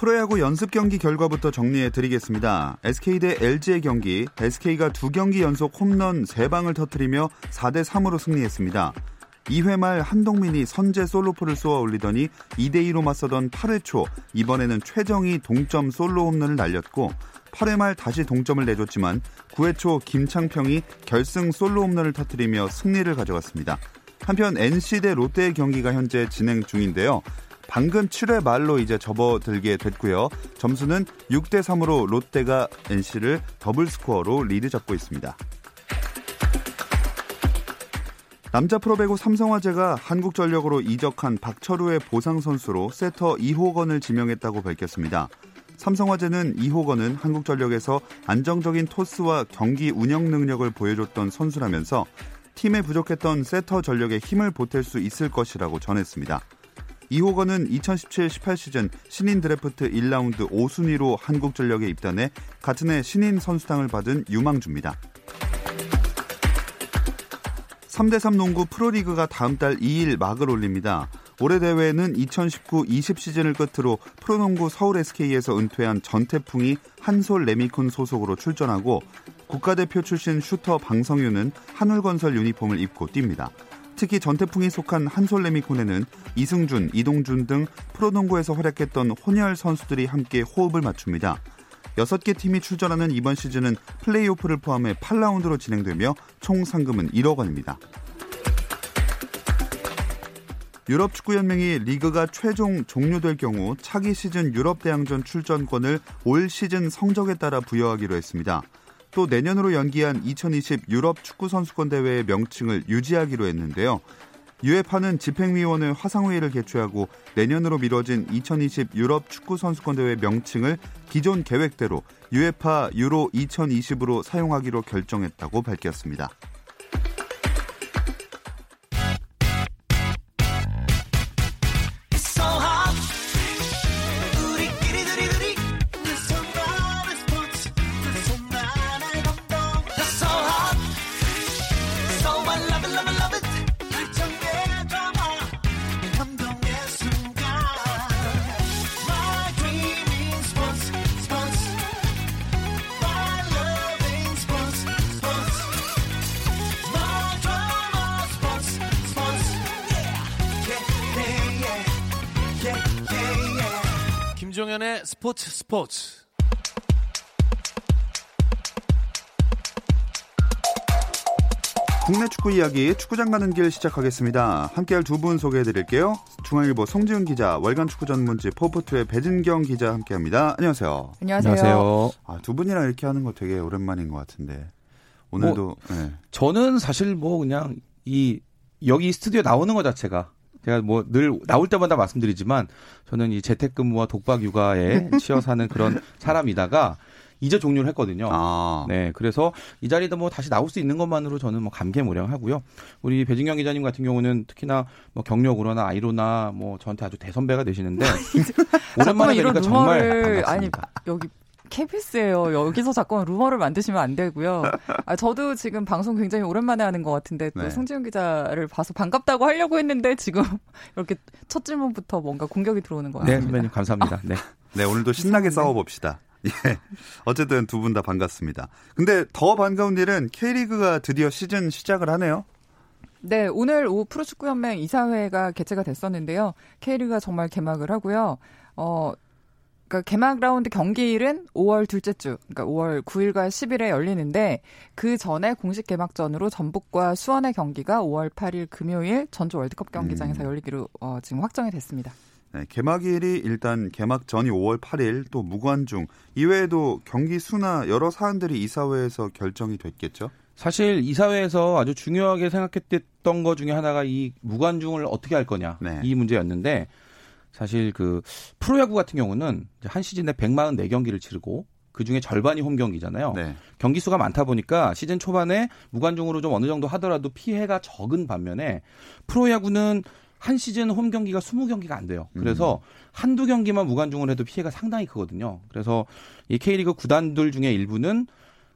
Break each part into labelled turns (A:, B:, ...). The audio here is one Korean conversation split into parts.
A: 프로야구 연습 경기 결과부터 정리해 드리겠습니다. SK 대 LG의 경기, SK가 두 경기 연속 홈런 3방을 터뜨리며 4대 3으로 승리했습니다. 2회 말 한동민이 선제 솔로포를 쏘아 올리더니 2대 2로 맞서던 8회 초 이번에는 최정이 동점 솔로 홈런을 날렸고 8회 말 다시 동점을 내줬지만 9회 초 김창평이 결승 솔로 홈런을 터뜨리며 승리를 가져갔습니다. 한편 NC 대 롯데의 경기가 현재 진행 중인데요. 방금 7회 말로 이제 접어들게 됐고요. 점수는 6대 3으로 롯데가 NC를 더블 스코어로 리드 잡고 있습니다. 남자 프로배구 삼성화재가 한국전력으로 이적한 박철우의 보상 선수로 세터 이호건을 지명했다고 밝혔습니다. 삼성화재는 이호건은 한국전력에서 안정적인 토스와 경기 운영 능력을 보여줬던 선수라면서 팀에 부족했던 세터 전력에 힘을 보탤 수 있을 것이라고 전했습니다. 이호건은 2017-18 시즌 신인 드래프트 1라운드 5순위로 한국전력에 입단해 같은 해 신인 선수상을 받은 유망주입니다. 3대3 농구 프로리그가 다음 달 2일 막을 올립니다. 올해 대회는 2019-20 시즌을 끝으로 프로농구 서울 SK에서 은퇴한 전태풍이 한솔 레미콘 소속으로 출전하고 국가대표 출신 슈터 방성윤은 한울건설 유니폼을 입고 뜁니다. 특히 전태풍이 속한 한솔 레미콘에는 이승준, 이동준 등 프로농구에서 활약했던 혼혈 선수들이 함께 호흡을 맞춥니다. 6개 팀이 출전하는 이번 시즌은 플레이오프를 포함해 8라운드로 진행되며 총 상금은 1억 원입니다. 유럽 축구 연맹이 리그가 최종 종료될 경우 차기 시즌 유럽 대항전 출전권을 올 시즌 성적에 따라 부여하기로 했습니다. 또 내년으로 연기한 2020 유럽 축구 선수권 대회의 명칭을 유지하기로 했는데요. 유에파는 집행위원회 화상회의를 개최하고 내년으로 미뤄진 2020 유럽 축구 선수권 대회 명칭을 기존 계획대로 유에파 유로 2020으로 사용하기로 결정했다고 밝혔습니다.
B: 스포츠.
A: 국내 축구 이야기 축구장 가는 길 시작하겠습니다. 함께할 두 분 소개해드릴게요. 중앙일보 송지훈 기자, 월간 축구 전문지 포포트의 배진경 기자 함께합니다. 안녕하세요.
C: 안녕하세요. 안녕하세요.
A: 아, 두 분이랑 이렇게 하는 거 되게 오랜만인 것 같은데 오늘도 뭐, 네.
D: 저는 사실 뭐 그냥 이 여기 스튜디오 나오는 것 자체가 제가 뭐 늘 나올 때마다 말씀드리지만 저는 이 재택근무와 독박 육아에 치여 사는 그런 사람이다가 이제 종료를 했거든요. 아. 네, 그래서 이 자리도 뭐 다시 나올 수 있는 것만으로 저는 뭐 감개무량하고요. 우리 배진경 기자님 같은 경우는 특히나 뭐 경력으로나 아이로나 뭐 저한테 아주 대선배가 되시는데 오랜만에 뵈니까 정말 반갑습니다. 아니
C: 여기 KBS예요. 여기서 자꾸 루머를 만드시면 안 되고요. 아, 저도 지금 방송 굉장히 오랜만에 하는 것 같은데 또 네. 송지훈 기자를 봐서 반갑다고 하려고 했는데 지금 이렇게 첫 질문부터 뭔가 공격이 들어오는 것 네, 같습니다.
D: 네, 선배님 감사합니다. 네.
A: 네, 오늘도 신나게 싸워봅시다. 예. 어쨌든 두 분 다 반갑습니다. 근데 더 반가운 일은 K리그가 드디어 시즌 시작을 하네요.
C: 네, 오늘 오후 프로축구연맹 이사회가 개최가 됐었는데요. K리그가 정말 개막을 하고요. 어, 그러니까 개막 라운드 경기일은 5월 둘째 주, 그러니까 5월 9일과 10일에 열리는데 그 전에 공식 개막전으로 전북과 수원의 경기가 5월 8일 금요일 전주 월드컵 경기장에서 음. 열리기로 어, 지금 확정이 됐습니다.
A: 네, 개막일이 일단 개막 전이 5월 8일 또 무관중 이외에도 경기 수나 여러 사안들이 이사회에서 결정이 됐겠죠.
D: 사실 이사회에서 아주 중요하게 생각했던 것 중에 하나가 이 무관중을 어떻게 할 거냐
A: 네.
D: 이 문제였는데 사실 그 프로야구 같은 경우는 한 시즌에 144경기를 치르고 그 중에 절반이 홈 경기잖아요.
A: 네.
D: 경기 수가 많다 보니까 시즌 초반에 무관중으로 좀 어느 정도 하더라도 피해가 적은 반면에 프로야구는 한 시즌 홈 경기가 20경기가 안 돼요. 그래서 한두 경기만 무관중을 해도 피해가 상당히 크거든요. 그래서 이 K리그 구단들 중에 일부는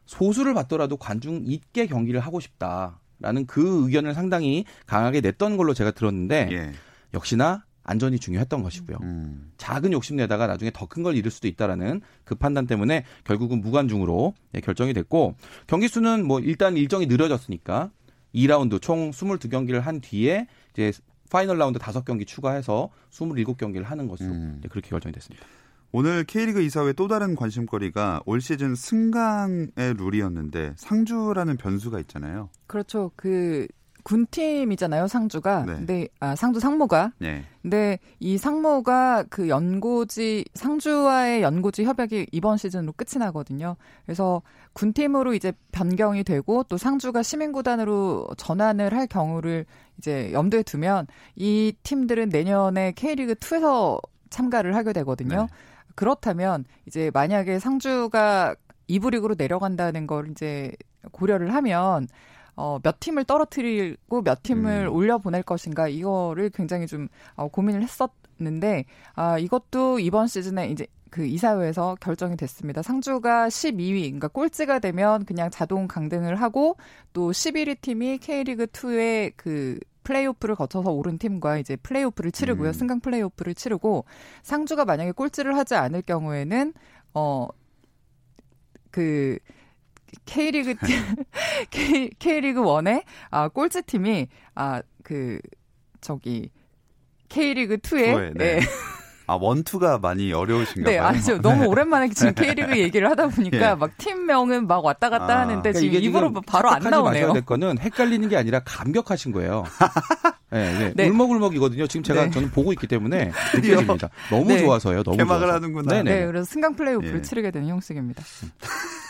D: 소수를 받더라도 관중 있게 경기를 하고 싶다라는 그 의견을 상당히 강하게 냈던 걸로 제가 들었는데
A: 예.
D: 역시나 안전이 중요했던 것이고요.
A: 음.
D: 작은 욕심 내다가 나중에 더 큰 걸 잃을 수도 있다라는 그 판단 때문에 결국은 무관중으로 예, 결정이 됐고 경기 수는 뭐 일단 일정이 늘어졌으니까 2라운드 총 22경기를 한 뒤에 이제 파이널 라운드 5경기 추가해서 27경기를 하는 것으로
A: 음.
D: 예, 그렇게 결정이 됐습니다.
A: 오늘 K리그 이사회 또 다른 관심거리가 올 시즌 승강의 룰이었는데 상주라는 변수가 있잖아요.
C: 그렇죠. 그 군팀이잖아요, 상주가.
A: 네.
C: 근데 아, 상주 상무가.
A: 네.
C: 근데 이 상무가 그 연고지 상주와의 연고지 협약이 이번 시즌으로 끝이 나거든요. 그래서 군팀으로 이제 변경이 되고 또 상주가 시민구단으로 전환을 할 경우를 이제 염두에 두면 이 팀들은 내년에 K리그 2에서 참가를 하게 되거든요.
A: 네.
C: 그렇다면 이제 만약에 상주가 2부 리그로 내려간다는 걸 이제 고려를 하면 어, 몇 팀을 떨어뜨리고 몇 팀을
A: 음.
C: 올려 보낼 것인가 이거를 굉장히 좀 어, 고민을 했었는데 아 이것도 이번 시즌에 이제 그 이사회에서 결정이 됐습니다. 상주가 12위, 그러니까 꼴찌가 되면 그냥 자동 강등을 하고 또 11위 팀이 K리그 2의 그 플레이오프를 거쳐서 오른 팀과 이제 플레이오프를 치르고요.
A: 음.
C: 승강 플레이오프를 치르고 상주가 만약에 꼴찌를 하지 않을 경우에는 어 그 K리그 팀 K, K리그 1의 아 꼴찌 팀이 아 그 저기 K리그 2의
A: 투에, 네. 아 원투가 많이 어려우신가
C: 네. 아니죠. 너무 오랜만에 지금 K리그 얘기를 하다 보니까
A: 예.
C: 막 팀명은 막 왔다 갔다
A: 아.
C: 하는데
D: 그러니까
C: 지금 입으로
D: 지금
C: 바로 안 나오네요.
D: 마셔야 될 거는 헷갈리는 게 아니라 감격하신 거예요. 네, 네.
C: 네.
D: 울먹울먹이거든요. 지금 제가
C: 네.
D: 저는 보고 있기 때문에 느껴집니다. 너무
C: 네.
D: 좋아서요. 너무
A: 개막을
D: 좋아서.
A: 하는구나.
D: 네네.
C: 네, 그래서 승강 플레이오프를
A: 예.
C: 치르게 되는 형식입니다.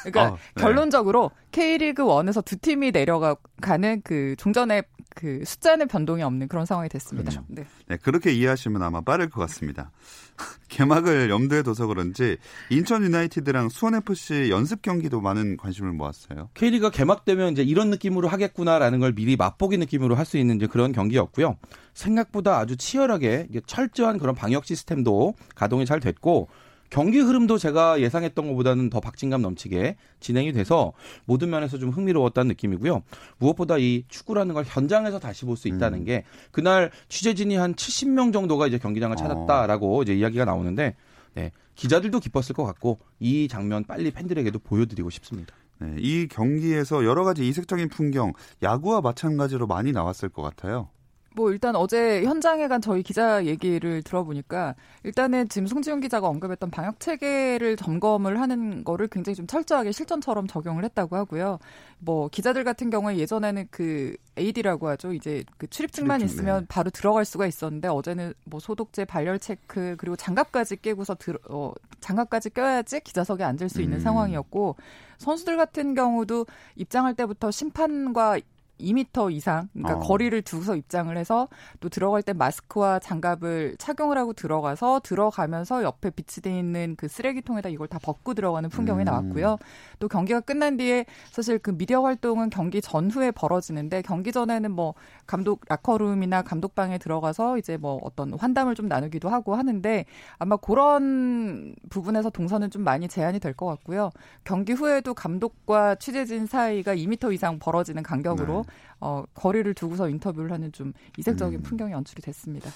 C: 그러니까
A: 아, 네.
C: 결론적으로 K리그 1에서 두 팀이 내려가는 그 종전의 그 숫자는 변동이 없는 그런 상황이 됐습니다.
A: 그렇죠.
C: 네.
A: 네, 그렇게 이해하시면 아마 빠를 것 같습니다. 개막을 염두에 둬서 그런지 인천 유나이티드랑 수원 FC 연습 경기도 많은 관심을 모았어요.
D: K리가 개막되면 이제 이런 느낌으로 하겠구나라는 걸 미리 맛보기 느낌으로 할 수 있는 이제 그런 경기였고요. 생각보다 아주 치열하게 철저한 그런 방역 시스템도 가동이 잘 됐고 경기 흐름도 제가 예상했던 것보다는 더 박진감 넘치게 진행이 돼서 모든 면에서 좀 흥미로웠다는 느낌이고요. 무엇보다 이 축구라는 걸 현장에서 다시 볼 수 있다는
A: 음.
D: 게 그날 취재진이 한 70명 정도가 이제 경기장을 찾았다라고 이제 이야기가 나오는데 네, 기자들도 기뻤을 것 같고 이 장면 빨리 팬들에게도 보여드리고 싶습니다.
A: 네, 이 경기에서 여러 가지 이색적인 풍경, 야구와 마찬가지로 많이 나왔을 것 같아요.
C: 뭐 일단 어제 현장에 간 저희 기자 얘기를 들어보니까 일단은 지금 송지훈 기자가 언급했던 방역 체계를 점검을 하는 거를 굉장히 좀 철저하게 실전처럼 적용을 했다고 하고요. 뭐 기자들 같은 경우에 예전에는 그 AD라고 하죠. 이제 그 출입증만
A: 출입증,
C: 있으면
A: 네.
C: 바로 들어갈 수가 있었는데 어제는 뭐 소독제, 발열 체크 그리고 장갑까지 끼고서 들 어, 장갑까지 껴야지 기자석에 앉을 수 있는
A: 음.
C: 상황이었고 선수들 같은 경우도 입장할 때부터 심판과 2미터 이상, 그러니까
A: 어.
C: 거리를 두고서 입장을 해서 또 들어갈 때 마스크와 장갑을 착용을 하고 들어가서 들어가면서 옆에 비치돼 있는 그 쓰레기통에다 이걸 다 벗고 들어가는 풍경이
A: 음.
C: 나왔고요. 또 경기가 끝난 뒤에 사실 그 미디어 활동은 경기 전후에 벌어지는데 경기 전에는 뭐 감독 라커룸이나 감독방에 들어가서 이제 뭐 어떤 환담을 좀 나누기도 하고 하는데 아마 그런 부분에서 동선은 좀 많이 제한이 될 것 같고요. 경기 후에도 감독과 취재진 사이가 2미터 이상 벌어지는 간격으로 어, 거리를 두고서 인터뷰를 하는 좀 이색적인
A: 음.
C: 풍경이 연출이 됐습니다.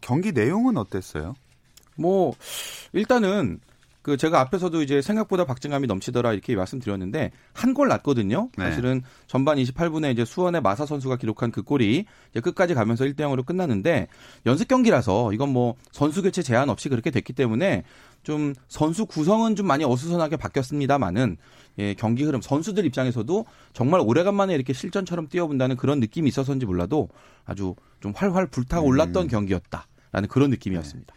A: 경기 내용은 어땠어요?
D: 뭐 일단은 그 제가 앞에서도 이제 생각보다 박진감이 넘치더라 이렇게 말씀드렸는데 한 골 났거든요.
A: 네.
D: 사실은 전반 28분에 이제 수원의 마사 선수가 기록한 그 골이 이제 끝까지 가면서 1대 0으로 끝났는데 연습 경기라서 이건 뭐 선수 교체 제한 없이 그렇게 됐기 때문에 좀 선수 구성은 좀 많이 어수선하게 바뀌었습니다만은 예, 경기 흐름 선수들 입장에서도 정말 오래간만에 이렇게 실전처럼 뛰어본다는 그런 느낌이 있어서인지 몰라도 아주 좀 활활 불타 올랐던
A: 음.
D: 경기였다라는 그런 느낌이었습니다.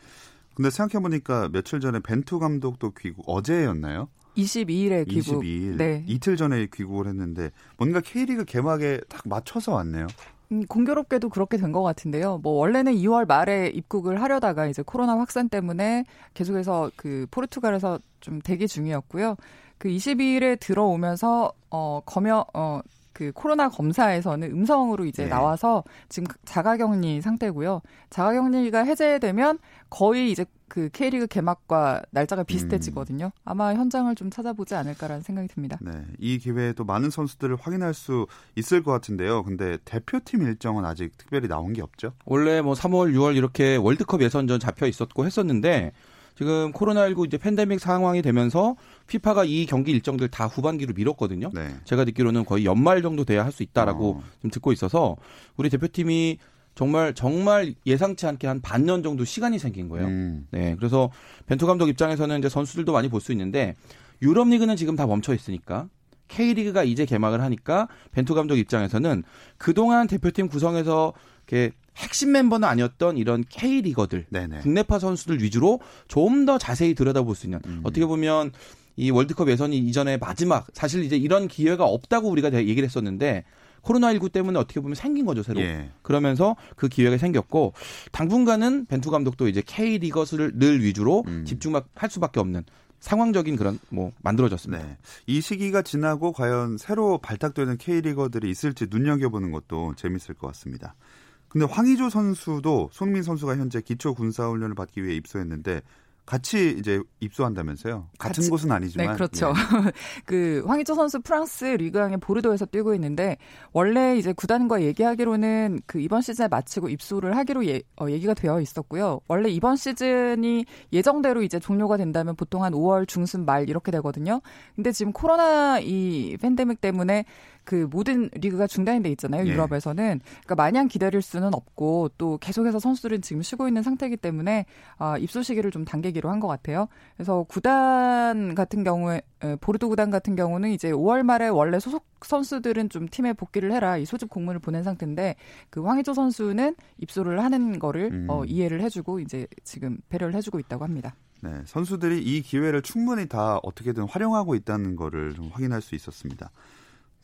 A: 근데 생각해보니까 며칠 전에 벤투 감독도 귀국, 어제였나요?
C: 22일에 귀국.
A: 22일.
C: 네.
A: 이틀 전에 귀국을 했는데 뭔가 K리그 개막에 딱 맞춰서 왔네요.
C: 음, 공교롭게도 그렇게 된 것 같은데요. 뭐 원래는 2월 말에 입국을 하려다가 이제 코로나 확산 때문에 계속해서 그 포르투갈에서 좀 대기 중이었고요. 그 22일에 들어오면서 어 검역 어 그 코로나 검사에서는 음성으로 이제
A: 네.
C: 나와서 지금 자가격리 상태고요. 자가격리가 해제되면 거의 이제 그 K리그 개막과 날짜가 비슷해지거든요. 아마 현장을 좀 찾아보지 않을까라는 생각이 듭니다.
A: 네, 이 기회에 또 많은 선수들을 확인할 수 있을 것 같은데요. 근데 대표팀 일정은 아직 특별히 나온 게 없죠.
D: 원래 뭐 3월, 6월 이렇게 월드컵 예선전 잡혀 있었고 했었는데 지금 코로나19 이제 팬데믹 상황이 되면서 피파가 이 경기 일정들 다 후반기로 미뤘거든요.
A: 네.
D: 제가 듣기로는 거의 연말 정도 돼야 할 수 있다라고
A: 어.
D: 좀 듣고 있어서 우리 대표팀이 정말 정말 예상치 않게 한 반년 정도 시간이 생긴 거예요.
A: 음,
D: 네, 그래서 벤투 감독 입장에서는 이제 선수들도 많이 볼 수 있는데 유럽 리그는 지금 다 멈춰 있으니까 K 리그가 이제 개막을 하니까 벤투 감독 입장에서는 그동안 대표팀 구성에서 이렇게 핵심 멤버는 아니었던 이런 K 리거들
A: 네네.
D: 국내파 선수들 위주로 좀 더 자세히 들여다볼 수 있는
A: 음.
D: 어떻게 보면 이 월드컵 예선이 이전에 마지막 사실 이제 이런 기회가 없다고 우리가 대- 얘기를 했었는데 코로나19 때문에 어떻게 보면 생긴 거죠 새로
A: 예.
D: 그러면서 그 기회가 생겼고 당분간은 벤투 감독도 이제 K 리거스를 늘 위주로
A: 음.
D: 집중할 수밖에 없는 상황적인 그런 뭐 만들어졌습니다.
A: 네. 이 시기가 지나고 과연 새로 발탁되는 K리거들이 있을지 눈여겨보는 것도 재밌을 것 같습니다. 근데 황의조 선수도 손흥민 선수가 현재 기초 군사 훈련을 받기 위해 입소했는데 같이 이제 입소한다면서요? 같은
C: 같이-
A: 곳은 아니지만.
C: 네, 그렇죠.
A: 예.
C: 그 황희조 선수 프랑스 리그왕의 보르도에서 뛰고 있는데 원래 이제 구단과 얘기하기로는 그 이번 시즌에 마치고 입소를 하기로 예, 어, 얘기가 되어 있었고요. 원래 이번 시즌이 예정대로 이제 종료가 된다면 보통 한 5월 중순 말 이렇게 되거든요. 근데 지금 코로나 이 팬데믹 때문에 그 모든 리그가 중단이 돼 있잖아요.
A: 예.
C: 유럽에서는 그러니까 마냥 기다릴 수는 없고 또 계속해서 선수들은 지금 쉬고 있는 상태이기 때문에 아, 입소 시기를 좀 당기기로 한 것 같아요. 그래서 구단 같은 경우에 에, 보르도 구단 같은 경우는 이제 5월 말에 원래 소속 선수들은 좀 팀에 복귀를 해라 이 소집 공문을 보낸 상태인데 그 황희조 선수는 입소를 하는 거를
A: 음.
C: 어, 이해를 해주고 이제 지금 배려를 해주고 있다고 합니다.
A: 네, 선수들이 이 기회를 충분히 다 어떻게든 활용하고 있다는 거를 좀 확인할 수 있었습니다.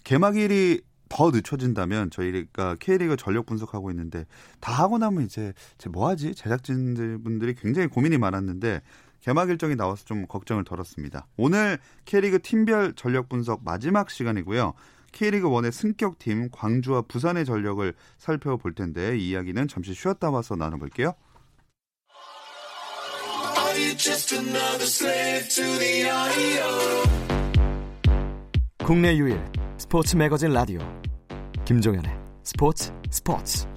A: 개막일이 더 늦춰진다면 저희가 K리그 전력 분석하고 있는데 다 하고 나면 이제 제 뭐 하지? 제작진들 분들이 굉장히 고민이 많았는데 개막 일정이 나와서 좀 걱정을 덜었습니다. 오늘 K리그 팀별 전력 분석 마지막 시간이고요. K리그 1의 승격팀 광주와 부산의 전력을 살펴볼 텐데 이 이야기는 잠시 쉬었다 와서 나눠볼게요.
E: 국내 유일 스포츠 매거진 라디오 김종현의 스포츠 스포츠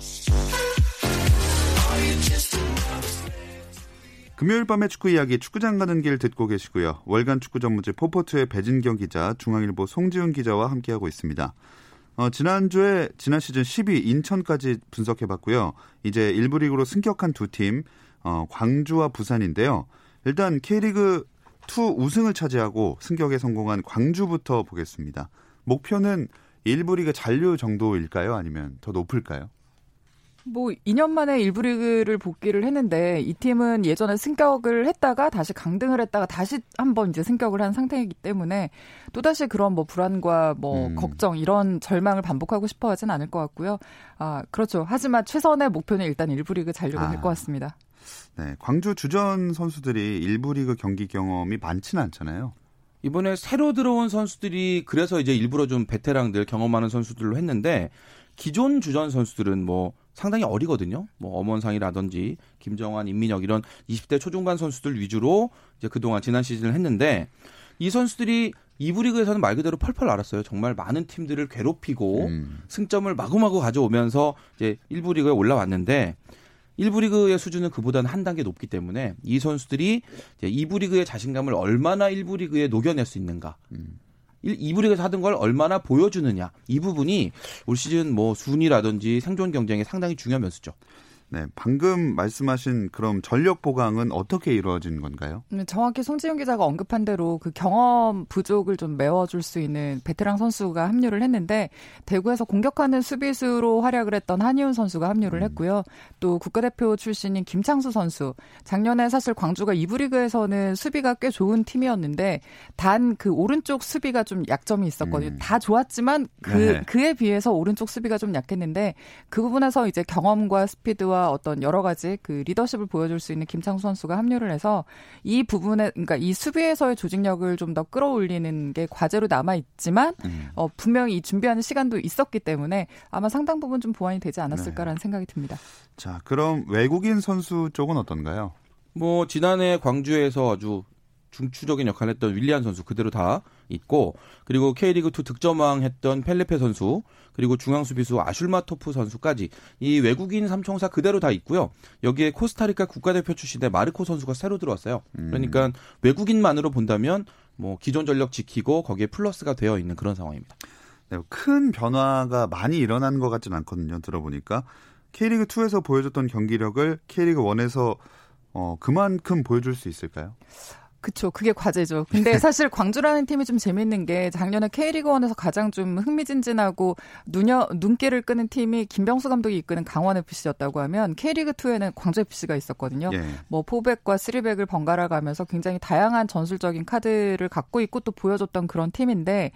A: 금요일 밤의 축구 이야기 축구장 가는 길 듣고 계시고요. 월간 축구 전문지 포포트의 배진경 기자, 중앙일보 송지훈 기자와 함께하고 있습니다. 어, 지난주에 지난 시즌 10위 인천까지 분석해봤고요. 이제 1부 리그로 승격한 두 팀, 어, 광주와 부산인데요. 일단 K리그 2 우승을 차지하고 승격에 성공한 광주부터 보겠습니다. 목표는 1부 리그 잔류 정도일까요? 아니면 더 높을까요?
C: 뭐 2년 만에 일부 리그를 복귀를 했는데 이 팀은 예전에 승격을 했다가 다시 강등을 했다가 다시 한번 이제 승격을 한 상태이기 때문에 또 다시 그런 뭐 불안과 뭐
A: 음.
C: 걱정 이런 절망을 반복하고 싶어 하진 않을 것 같고요. 아, 그렇죠. 하지만 최선의 목표는 일단 일부 리그 잔류가 될
A: 아.
C: 것 같습니다.
A: 네, 광주 주전 선수들이 1부 리그 경기 경험이 많지는 않잖아요.
D: 이번에 새로 들어온 선수들이 그래서 이제 일부러 좀 베테랑들 경험 많은 선수들로 했는데 기존 주전 선수들은 뭐 상당히 어리거든요. 뭐 엄원상이라든지 김정환, 임민혁 이런 20대 초중반 선수들 위주로 이제 그동안 지난 시즌을 했는데 이 선수들이 이부 리그에서는 말 그대로 펄펄 날았어요. 정말 많은 팀들을 괴롭히고
A: 음.
D: 승점을 마구마구 가져오면서 이제 1부 리그에 올라왔는데 1부 리그의 수준은 그보다는 한 단계 높기 때문에 이 선수들이 이제 2부 리그의 자신감을 얼마나 1부 리그에 녹여낼 수 있는가.
A: 음.
D: 2부 리그에서 하던 걸 얼마나 보여주느냐. 이 부분이 올 시즌 뭐 순위라든지 생존 경쟁에 상당히 중요한 변수죠.
A: 네, 방금 말씀하신 그럼 전력 보강은 어떻게 이루어진 건가요?
C: 음, 정확히 송지훈 기자가 언급한 대로 그 경험 부족을 좀 메워줄 수 있는 베테랑 선수가 합류를 했는데 대구에서 공격하는 수비수로 활약을 했던 한희훈 선수가 합류를 했고요. 또 국가대표 출신인 김창수 선수 작년에 사실 광주가 이부 리그에서는 수비가 꽤 좋은 팀이었는데 단 그 오른쪽 수비가 좀 약점이 있었거든요.
A: 음.
C: 다 좋았지만 그
A: 네.
C: 그에 비해서 오른쪽 수비가 좀 약했는데 그 부분에서 이제 경험과 스피드와 어떤 여러 가지 그 리더십을 보여줄 수 있는 김창수 선수가 합류를 해서 이 부분에 그러니까 이 수비에서의 조직력을 좀 더 끌어올리는 게 과제로 남아 있지만
A: 음.
C: 어, 분명히 이 준비하는 시간도 있었기 때문에 아마 상당 부분 좀 보완이 되지 않았을까라는 생각이 듭니다.
A: 자, 그럼 외국인 선수 쪽은 어떤가요?
D: 뭐 지난해 광주에서 아주 중추적인 역할을 했던 윌리안 선수 그대로 다 있고 그리고 K리그 2 득점왕 했던 펠레페 선수 그리고 중앙 수비수 아슐마토프 선수까지 이 외국인 삼총사 그대로 다 있고요. 여기에 코스타리카 국가대표 출신의 마르코 선수가 새로 들어왔어요. 그러니까 외국인만으로 본다면 뭐 기존 전력 지키고 거기에 플러스가 되어 있는 그런 상황입니다.
A: 네, 큰 변화가 많이 일어난 것 같진 않거든요. 들어보니까 K리그 2에서 보여줬던 경기력을 K리그 1에서 어, 그만큼 보여줄 수 있을까요?
C: 그쵸. 그게 과제죠. 근데 사실 광주라는 팀이 좀 재밌는 게 작년에 K리그1에서 가장 좀 흥미진진하고 눈여, 눈길을 끄는 팀이 김병수 감독이 이끄는 강원FC였다고 하면 K리그2에는 광주FC가 있었거든요.
A: 예.
C: 뭐 포백과 쓰리백을 번갈아 가면서 굉장히 다양한 전술적인 카드를 갖고 있고 또 보여줬던 그런 팀인데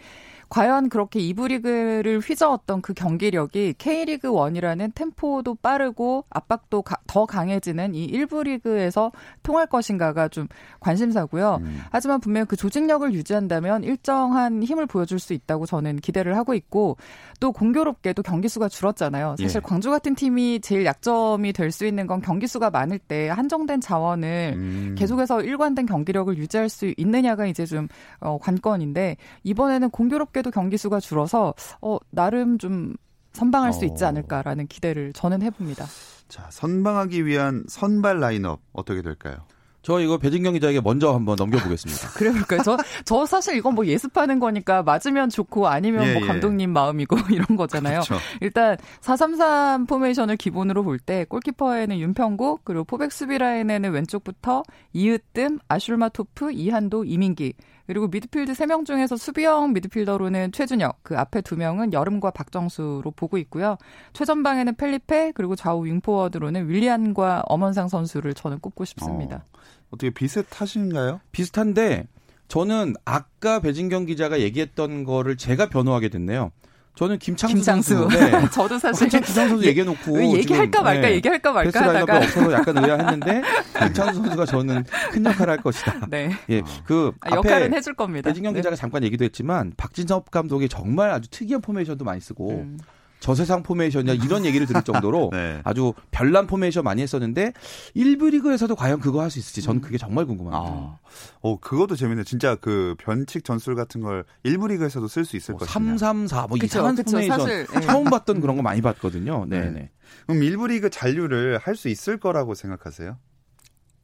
C: 과연 그렇게 이부 리그를 휘저었던 그 경기력이 K리그 1이라는 템포도 빠르고 압박도 가- 더 강해지는 이 1부 리그에서 통할 것인가가 좀 관심사고요.
A: 음.
C: 하지만 분명 그 조직력을 유지한다면 일정한 힘을 보여줄 수 있다고 저는 기대를 하고 있고 또 공교롭게도 경기 수가 줄었잖아요. 사실
A: 예.
C: 광주 같은 팀이 제일 약점이 될 수 있는 건 경기 수가 많을 때 한정된 자원을
A: 음.
C: 계속해서 일관된 경기력을 유지할 수 있느냐가 이제 좀 어, 관건인데 이번에는 공교롭게도 경기 수가 줄어서 어, 나름 좀 선방할 수 있지
A: 어.
C: 않을까라는 기대를 저는 해봅니다.
A: 자, 선방하기 위한 선발 라인업 어떻게 될까요?
D: 저 이거 배진경 기자에게 먼저 한번 넘겨보겠습니다.
C: 그래 볼까요? 저, 저 사실 이건 뭐 예습하는 거니까 맞으면 좋고 아니면
A: 예,
C: 뭐
A: 예.
C: 감독님 마음이고 이런 거잖아요.
A: 그렇죠.
C: 일단 433 포메이션을 기본으로 볼 때 골키퍼에는 윤평국 그리고 포백 수비 라인에는 왼쪽부터 이으뜸, 아슐마토프, 이한도, 이민기 그리고 미드필드 3명 중에서 수비형 미드필더로는 최준혁 그 앞에 두 명은 여름과 박정수로 보고 있고요. 최전방에는 펠리페 그리고 좌우 윙포워드로는 윌리안과 엄원상 선수를 저는 꼽고 싶습니다.
A: 어 떻게 비슷하신가요?
D: 비슷한데 저는 아까 배진경 기자가 얘기했던 거를 제가 변호하게 됐네요. 저는 김창수,
C: 김창수.
D: 네.
C: 저도 사실
D: 한참 김창수 선수 얘기해놓고
C: 왜 얘기할까
D: 지금,
C: 말까
D: 네.
C: 얘기할까 말까 하다가
D: 없어서 약간 의아했는데 김창수 선수가 저는 큰 역할을 할 것이다.
C: 네
D: 예, 그
C: 아,
D: 앞에
C: 역할은 해줄 겁니다.
D: 배진경
C: 네.
D: 기자가 잠깐 얘기도 했지만 박진섭 감독이 정말 아주 특이한 포메이션도 많이 쓰고
C: 음.
D: 저세상 포메이션이야 이런 얘기를 들을 정도로
A: 네.
D: 아주 별난 포메이션 많이 했었는데 1부 리그에서도 과연 그거 할 수 있을지 저는 그게 정말 궁금합니다.
A: 아, 어, 그것도 재밌네. 진짜 그 변칙 전술 같은 걸 1부 리그에서도 쓸 수 있을
D: 뭐
A: 것이냐.
D: 334, 뭐
C: 그쵸,
D: 이상한
C: 그쵸,
D: 포메이션
C: 사실, 예.
D: 처음 봤던 그런 거 많이 봤거든요. 네,
A: 네.
D: 네.
A: 그럼 일부 리그 잔류를 할 수 있을 거라고 생각하세요?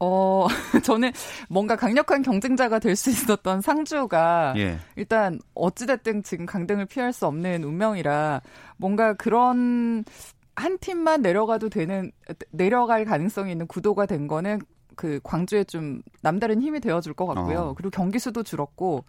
C: 어, 저는 뭔가 강력한 경쟁자가 될 수 있었던 상주가
A: 예.
C: 일단 어찌됐든 지금 강등을 피할 수 없는 운명이라 뭔가 그런 한 팀만 내려가도 되는, 내려갈 가능성이 있는 구도가 된 거는 그 광주에 좀 남다른 힘이 되어줄 것 같고요.
A: 어.
C: 그리고 경기 수도 줄었고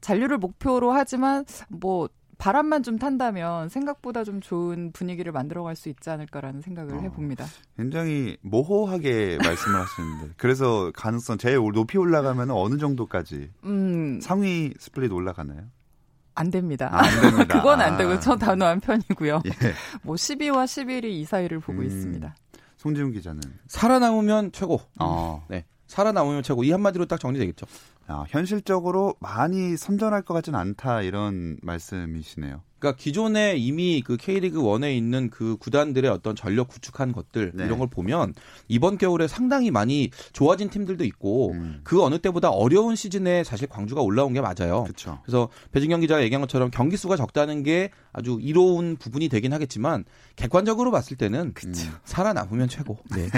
C: 잔류를 목표로 하지만 뭐 바람만 좀 탄다면 생각보다 좀 좋은 분위기를 만들어갈 수 있지 않을까라는 생각을
A: 어.
C: 해봅니다.
A: 굉장히 모호하게 말씀을 하시는데 그래서 가능성 제일 높이 올라가면 어느 정도까지
C: 음,
A: 상위 스플릿 올라가나요?
C: 안 됩니다.
A: 아, 안 됩니다.
C: 그건 안
A: 아.
C: 되고 저 단호한 편이고요.
A: 예.
C: 뭐 12와 11이 이 사이를 보고
A: 음.
C: 있습니다.
A: 송지훈 기자는
D: 살아남으면 최고.
A: 어,
D: 네. 살아남으면 최고. 이 한마디로 딱 정리되겠죠.
A: 아, 현실적으로 많이 선전할 것 같지는 않다 이런 말씀이시네요.
D: 그러니까 기존에 이미 그 K리그 1에 있는 그 구단들의 어떤 전력 구축한 것들
A: 네.
D: 이런 걸 보면 이번 겨울에 상당히 많이 좋아진 팀들도 있고
A: 음.
D: 그 어느 때보다 어려운 시즌에 사실 광주가 올라온 게 맞아요.
A: 그렇죠.
D: 그래서 배진경 기자가 얘기한 것처럼 경기 수가 적다는 게 아주 이로운 부분이 되긴 하겠지만 객관적으로 봤을 때는 살아남으면 최고. 네.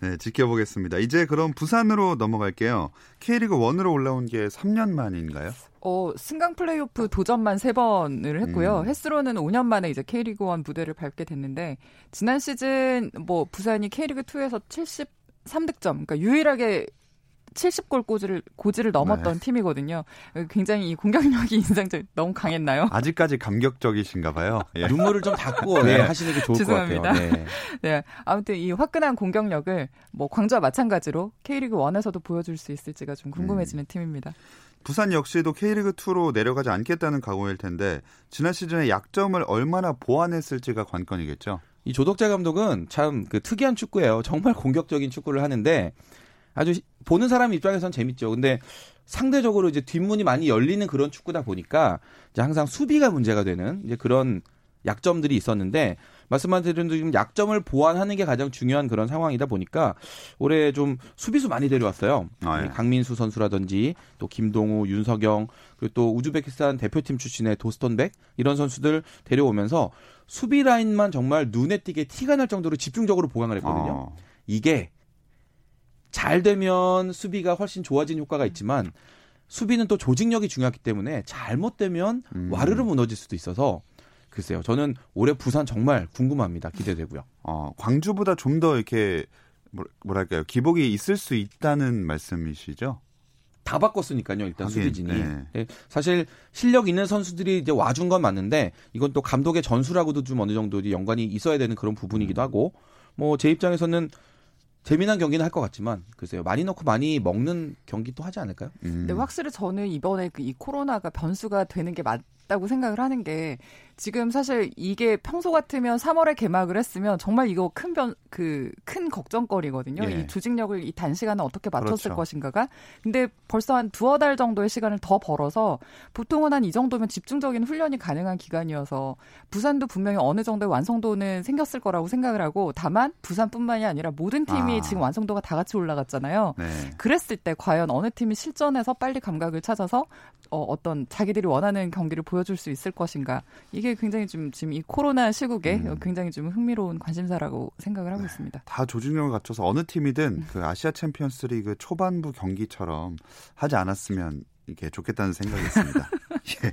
A: 네, 지켜보겠습니다. 이제 그럼 부산으로 넘어갈게요. K리그 1으로 올라온 게 3년 만인가요?
C: 어, 승강 플레이오프 도전만 세 번을 했고요.
A: 음.
C: 횟수로는 5년 만에 이제 K리그 1 무대를 밟게 됐는데 지난 시즌 뭐 부산이 K리그 2에서 73득점, 그러니까 유일하게 70골 고지를 고지를 넘었던
A: 네.
C: 팀이거든요. 굉장히 이 공격력이 인상적 너무 강했나요?
A: 아직까지 감격적이신가 봐요. 예.
D: 눈물을 좀 닦고
A: 네.
D: 네, 하시는 게 좋을
C: 죄송합니다.
D: 것 같아요. 네.
C: 네. 아무튼 이 화끈한 공격력을 뭐 광주와 마찬가지로 K리그 1에서도 보여줄 수 있을지가 좀 궁금해지는 팀입니다.
A: 부산 역시도 K리그2로 내려가지 않겠다는 각오일 텐데 지난 시즌에 약점을 얼마나 보완했을지가 관건이겠죠.
D: 이 조덕재 감독은 참 그 특이한 축구예요. 정말 공격적인 축구를 하는데 아주 시- 보는 사람 입장에선 재밌죠. 근데 상대적으로 이제 뒷문이 많이 열리는 그런 축구다 보니까 이제 항상 수비가 문제가 되는 이제 그런 약점들이 있었는데 말씀하신 대로 지금 약점을 보완하는 게 가장 중요한 그런 상황이다 보니까 올해 좀 수비수 많이 데려왔어요.
A: 아, 예.
D: 강민수 선수라든지 또 김동우, 윤석영 그리고 또 우즈베키스탄 대표팀 출신의 도스톤백 이런 선수들 데려오면서 수비 라인만 정말 눈에 띄게 티가 날 정도로 집중적으로 보강을 했거든요.
A: 어,
D: 이게 잘 되면 수비가 훨씬 좋아진 효과가 있지만 수비는 또 조직력이 중요하기 때문에 잘못되면
A: 음.
D: 와르르 무너질 수도 있어서 글쎄요. 저는 올해 부산 정말 궁금합니다. 기대되고요.
A: 어, 광주보다 좀 더 이렇게 뭐- 뭐랄까요 기복이 있을 수 있다는 말씀이시죠?
D: 다 바꿨으니까요. 일단
A: 하긴,
D: 수비진이.
A: 네.
D: 예, 사실 실력 있는 선수들이 이제 와준 건 맞는데 이건 또 감독의 전술하고도 좀 어느 정도 연관이 있어야 되는 그런 부분이기도 하고 뭐 제 입장에서는 재미난 경기는 할 것 같지만 글쎄요. 많이 넣고 많이 먹는 경기 또 하지 않을까요?
A: 음.
C: 근데 확실히 저는 이번에 그 이 코로나가 변수가 되는 게 맞다고 생각을 하는 게 지금 사실 이게 평소 같으면 3월에 개막을 했으면 정말 이거 큰 변, 그, 큰 걱정거리거든요.
A: 예.
C: 이 조직력을 이 단시간에 어떻게 맞췄을
A: 그렇죠.
C: 것인가가. 근데 벌써 한 두어 달 정도의 시간을 더 벌어서 보통은 한 이 정도면 집중적인 훈련이 가능한 기간이어서 부산도 분명히 어느 정도의 완성도는 생겼을 거라고 생각을 하고 다만 부산뿐만이 아니라 모든 팀이
A: 아.
C: 지금 완성도가 다 같이 올라갔잖아요.
A: 네.
C: 그랬을 때 과연 어느 팀이 실전에서 빨리 감각을 찾아서 어, 어떤 자기들이 원하는 경기를 보여줄 수 있을 것인가 이게 굉장히 좀 지금 이 코로나 시국에
A: 음.
C: 굉장히 좀 흥미로운 관심사라고 생각을 하고 있습니다.
A: 다 조직력을 갖춰서 어느 팀이든 그 아시아 챔피언스 리그 초반부 경기처럼 하지 않았으면 이게 좋겠다는 생각이 있습니다. 예.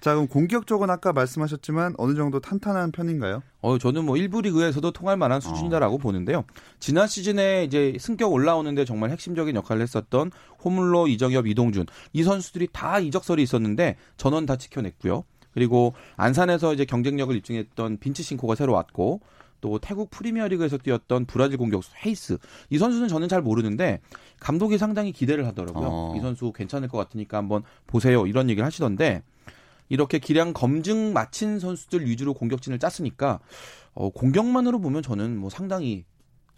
A: 자 그럼 공격 쪽은 아까 말씀하셨지만 어느 정도 탄탄한 편인가요?
D: 어, 저는 뭐 1부 리그에서도 통할 만한 수준이다라고 보는데요. 지난 시즌에 이제 승격 올라오는데 정말 핵심적인 역할을 했었던 호물로, 이정엽, 이동준 이 선수들이 다 이적설이 있었는데 전원 다 지켜냈고요. 그리고 안산에서 이제 경쟁력을 입증했던 빈치 싱코가 새로 왔고 또 태국 프리미어리그에서 뛰었던 브라질 공격수 헤이스 이 선수는 저는 잘 모르는데 감독이 상당히 기대를 하더라고요.
A: 어.
D: 이 선수 괜찮을 것 같으니까 한번 보세요 이런 얘기를 하시던데 이렇게 기량 검증 마친 선수들 위주로 공격진을 짰으니까 어, 공격만으로 보면 저는 뭐 상당히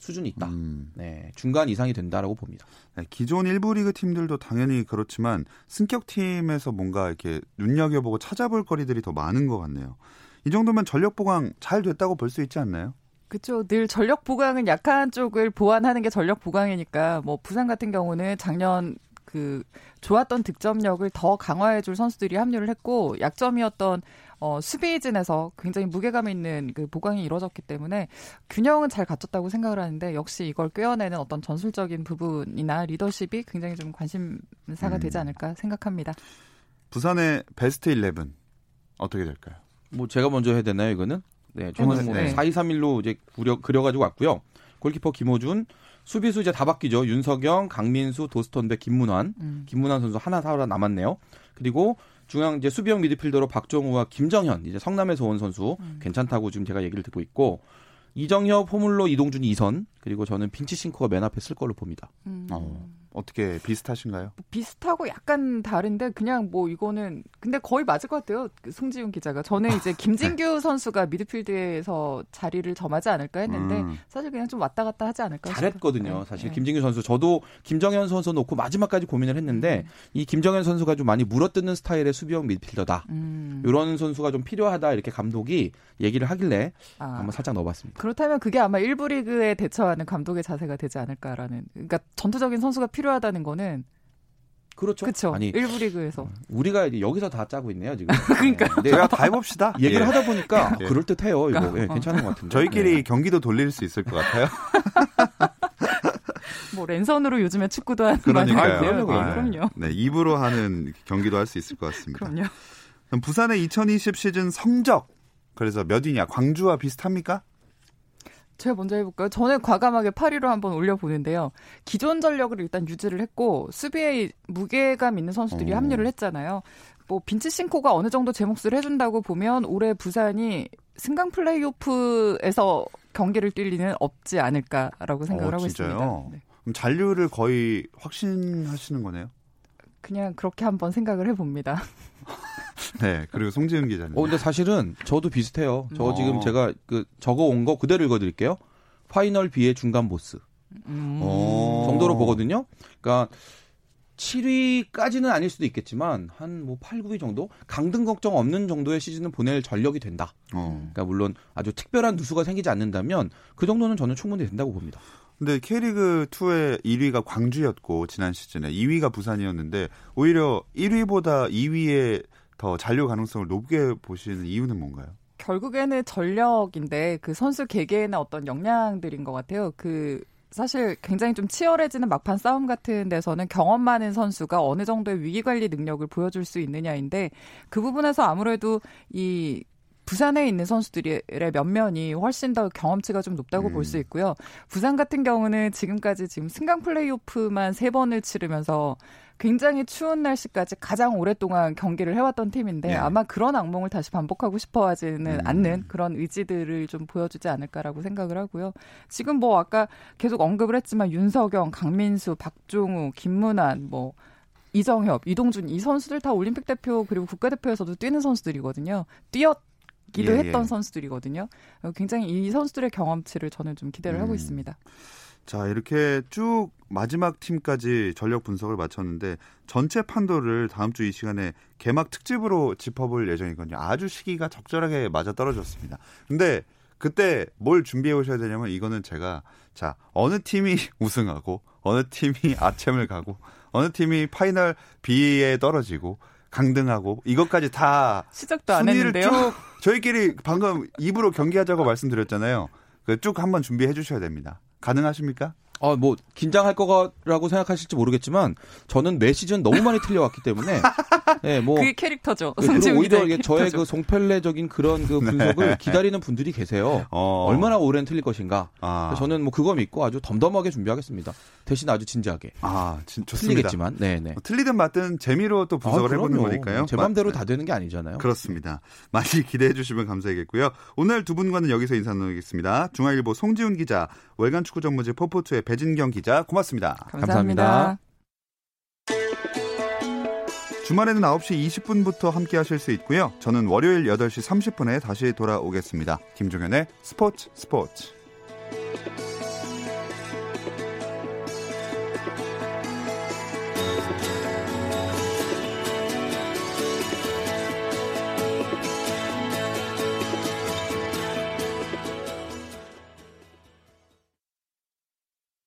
D: 수준이 있다.
A: 음.
D: 네, 중간 이상이 된다라고 봅니다.
A: 네, 기존 일부 리그 팀들도 당연히 그렇지만 승격 팀에서 뭔가 이렇게 눈여겨보고 찾아볼 거리들이 더 많은 것 같네요. 이 정도면 전력 보강 잘 됐다고 볼 수 있지 않나요?
C: 그렇죠. 늘 전력 보강은 약한 쪽을 보완하는 게 전력 보강이니까 뭐 부산 같은 경우는 작년 그 좋았던 득점력을 더 강화해 줄 선수들이 합류를 했고 약점이었던 어 수비진에서 굉장히 무게감 있는 그 보강이 이루어졌기 때문에 균형은 잘 갖췄다고 생각을 하는데 역시 이걸 꿰어내는 어떤 전술적인 부분이나 리더십이 굉장히 좀 관심사가
A: 음.
C: 되지 않을까 생각합니다.
A: 부산의 베스트 11 어떻게 될까요?
D: 뭐 제가 먼저 해야 되나요, 이거는? 네, 저는 뭐
A: 네.
D: 4-2-3-1로 이제 그려, 그려가지고 왔고요. 골키퍼 김호준, 수비수 이제 다 바뀌죠. 윤석영, 강민수, 도스턴백, 김문환.
C: 음.
D: 김문환 선수 하나 살아 남았네요. 그리고 중앙 이제 수비형 미드필더로 박정우와 김정현 이제 성남에서 온 선수
C: 음.
D: 괜찮다고 지금 제가 얘기를 듣고 있고 이정협, 호물로, 이동준이 2선 그리고 저는 빈치 싱커가 맨 앞에 쓸 걸로 봅니다.
C: 음.
A: 어, 어떻게 비슷하신가요?
C: 비슷하고 약간 다른데 그냥 뭐 이거는 근데 거의 맞을 것 같아요. 그 송지훈 기자가 저는 이제 김진규 선수가 미드필드에서 자리를 점하지 않을까 했는데
A: 음.
C: 사실 그냥 좀 왔다 갔다 하지 않을까
D: 잘했거든요.
C: 싶어요.
D: 사실
C: 네.
D: 김진규 선수 저도 김정현 선수 놓고 마지막까지 고민을 했는데 이 김정현 선수가 좀 많이 물어뜯는 스타일의 수비형 미드필더다.
C: 음.
D: 이런 선수가 좀 필요하다 이렇게 감독이 얘기를 하길래
C: 아.
D: 한번 살짝 넣어봤습니다.
C: 그렇다면 그게 아마 일부 리그에 대처하는 감독의 자세가 되지 않을까라는 그러니까 전투적인 선수가 필요 하다는 거는
D: 그렇죠.
C: 그렇죠.
D: 아니
C: 일부 리그에서
D: 우리가 여기서 다 짜고 있네요 지금.
C: 그러니까요.
D: 네.
A: 제가 다 해봅시다.
D: 얘기를
A: 예.
D: 하다 보니까
A: 예.
D: 그럴 듯해요. 이거 예, 괜찮은 것 같은데.
A: 저희끼리
D: 네.
A: 경기도 돌릴 수 있을 것 같아요.
C: 뭐 랜선으로 요즘에 축구도 하는
A: 그러니까요.
C: 있고요.
A: 아,
C: 네, 그럼요.
A: 네, 입으로 하는 경기도 할 수 있을 것 같습니다.
C: 그럼요.
A: 그럼 부산의 2020 시즌 성적 그래서 몇 위냐? 광주와 비슷합니까?
C: 제가 먼저 해볼까요? 저는 과감하게 8위로 한번 올려보는데요. 기존 전력을 일단 유지를 했고 수비에 무게감 있는 선수들이
A: 어.
C: 합류를 했잖아요. 뭐 빈츠 싱코가 어느 정도 제 몫을 해준다고 보면 올해 부산이 승강 플레이오프에서 경기를 뛸 리는 없지 않을까라고 생각을
A: 어,
C: 하고? 있습니다. 네.
A: 그럼 잔류를 거의 확신하시는 거네요.
C: 그냥 그렇게 한번 생각을 해봅니다.
A: 네. 그리고 송지은 기자님.
D: 어, 근데 사실은 저도 비슷해요. 저
A: 어.
D: 지금 제가 그 적어 온 거 그대로 읽어드릴게요. 파이널 B의 중간 보스
C: 음.
A: 어.
D: 정도로 보거든요. 그러니까 7위까지는 아닐 수도 있겠지만 한 뭐 8, 9위 정도 강등 걱정 없는 정도의 시즌을 보낼 전력이 된다.
A: 어.
D: 그러니까 물론 아주 특별한 누수가 생기지 않는다면 그 정도는 저는 충분히 된다고 봅니다.
A: 근데 K리그 2의 1위가 광주였고 지난 시즌에 2위가 부산이었는데 오히려 1위보다 2위에 더 잔류 가능성을 높게 보시는 이유는 뭔가요?
C: 결국에는 전력인데 그 선수 개개인의 어떤 역량들인 것 같아요. 그 사실 굉장히 좀 치열해지는 막판 싸움 같은 데서는 경험 많은 선수가 어느 정도의 위기 관리 능력을 보여줄 수 있느냐인데 그 부분에서 아무래도 이 부산에 있는 선수들의 면면이 훨씬 더 경험치가 좀 높다고
A: 음.
C: 볼수 있고요. 부산 같은 경우는 지금까지 지금 승강 플레이오프만 세 번을 치르면서 굉장히 추운 날씨까지 가장 오랫동안 경기를 해왔던 팀인데
A: 예.
C: 아마 그런 악몽을 다시 반복하고 싶어하지는
A: 음.
C: 않는 그런 의지들을 좀 보여주지 않을까라고 생각을 하고요. 지금 뭐 아까 계속 언급을 했지만 윤석영, 강민수, 박종우, 김문환, 뭐 이정협, 이동준 이 선수들 다 올림픽 대표 그리고 국가대표에서도 뛰는 선수들이거든요. 뛰었 기도
A: 예,
C: 했던
A: 예.
C: 선수들이거든요. 어, 굉장히 이 선수들의 경험치를 저는 좀 기대를
A: 음.
C: 하고 있습니다.
A: 자, 이렇게 쭉 마지막 팀까지 전력 분석을 마쳤는데 전체 판도를 다음 주 이 시간에 개막 특집으로 짚어볼 예정이거든요. 아주 시기가 적절하게 맞아 떨어졌습니다. 근데 그때 뭘 준비해 오셔야 되냐면 이거는 제가 자, 어느 팀이 우승하고 어느 팀이 아챔을 가고 어느 팀이 파이널 B에 떨어지고 강등하고 이것까지 다
C: 시작도 안 했는데요.
A: 쭉 저희끼리 방금 입으로 경기하자고 말씀드렸잖아요. 그쭉 한번 준비해 주셔야 됩니다. 가능하십니까?
D: 아, 뭐 긴장할 거라고 생각하실지 모르겠지만 저는 매 시즌 너무 많이 틀려왔기 때문에 예, 뭐
C: 그게 캐릭터죠.
D: 예, 그리고
C: 송지훈
D: 오히려 이게 저의. 그 송펠레적인 그런 그 분석을 기다리는 분들이 계세요.
A: 네. 어.
D: 얼마나 오랜 틀릴 것인가.
A: 아,
D: 저는 뭐 그거 믿고 아주 덤덤하게 준비하겠습니다. 대신 아주 진지하게.
A: 아, 진, 좋습니다.
D: 틀리겠지만, 네, 네.
A: 뭐 틀리든 맞든 재미로 또 분석을
D: 아,
A: 해보는. 거니까요.
D: 제 맘대로
A: 마-
D: 다 되는 게 아니잖아요.
A: 그렇습니다. 많이 기대해 주시면 감사하겠고요. 오늘 두 분과는 여기서 인사 나누겠습니다. 중앙일보 송지훈 기자, 월간 축구 전문지 포포투의 배진경 기자, 고맙습니다.
C: 감사합니다.
A: 주말에는 9시 20분부터 함께 하실 수 있고요. 저는 월요일 8시 30분에 다시 돌아오겠습니다. 김종현의 스포츠 스포츠.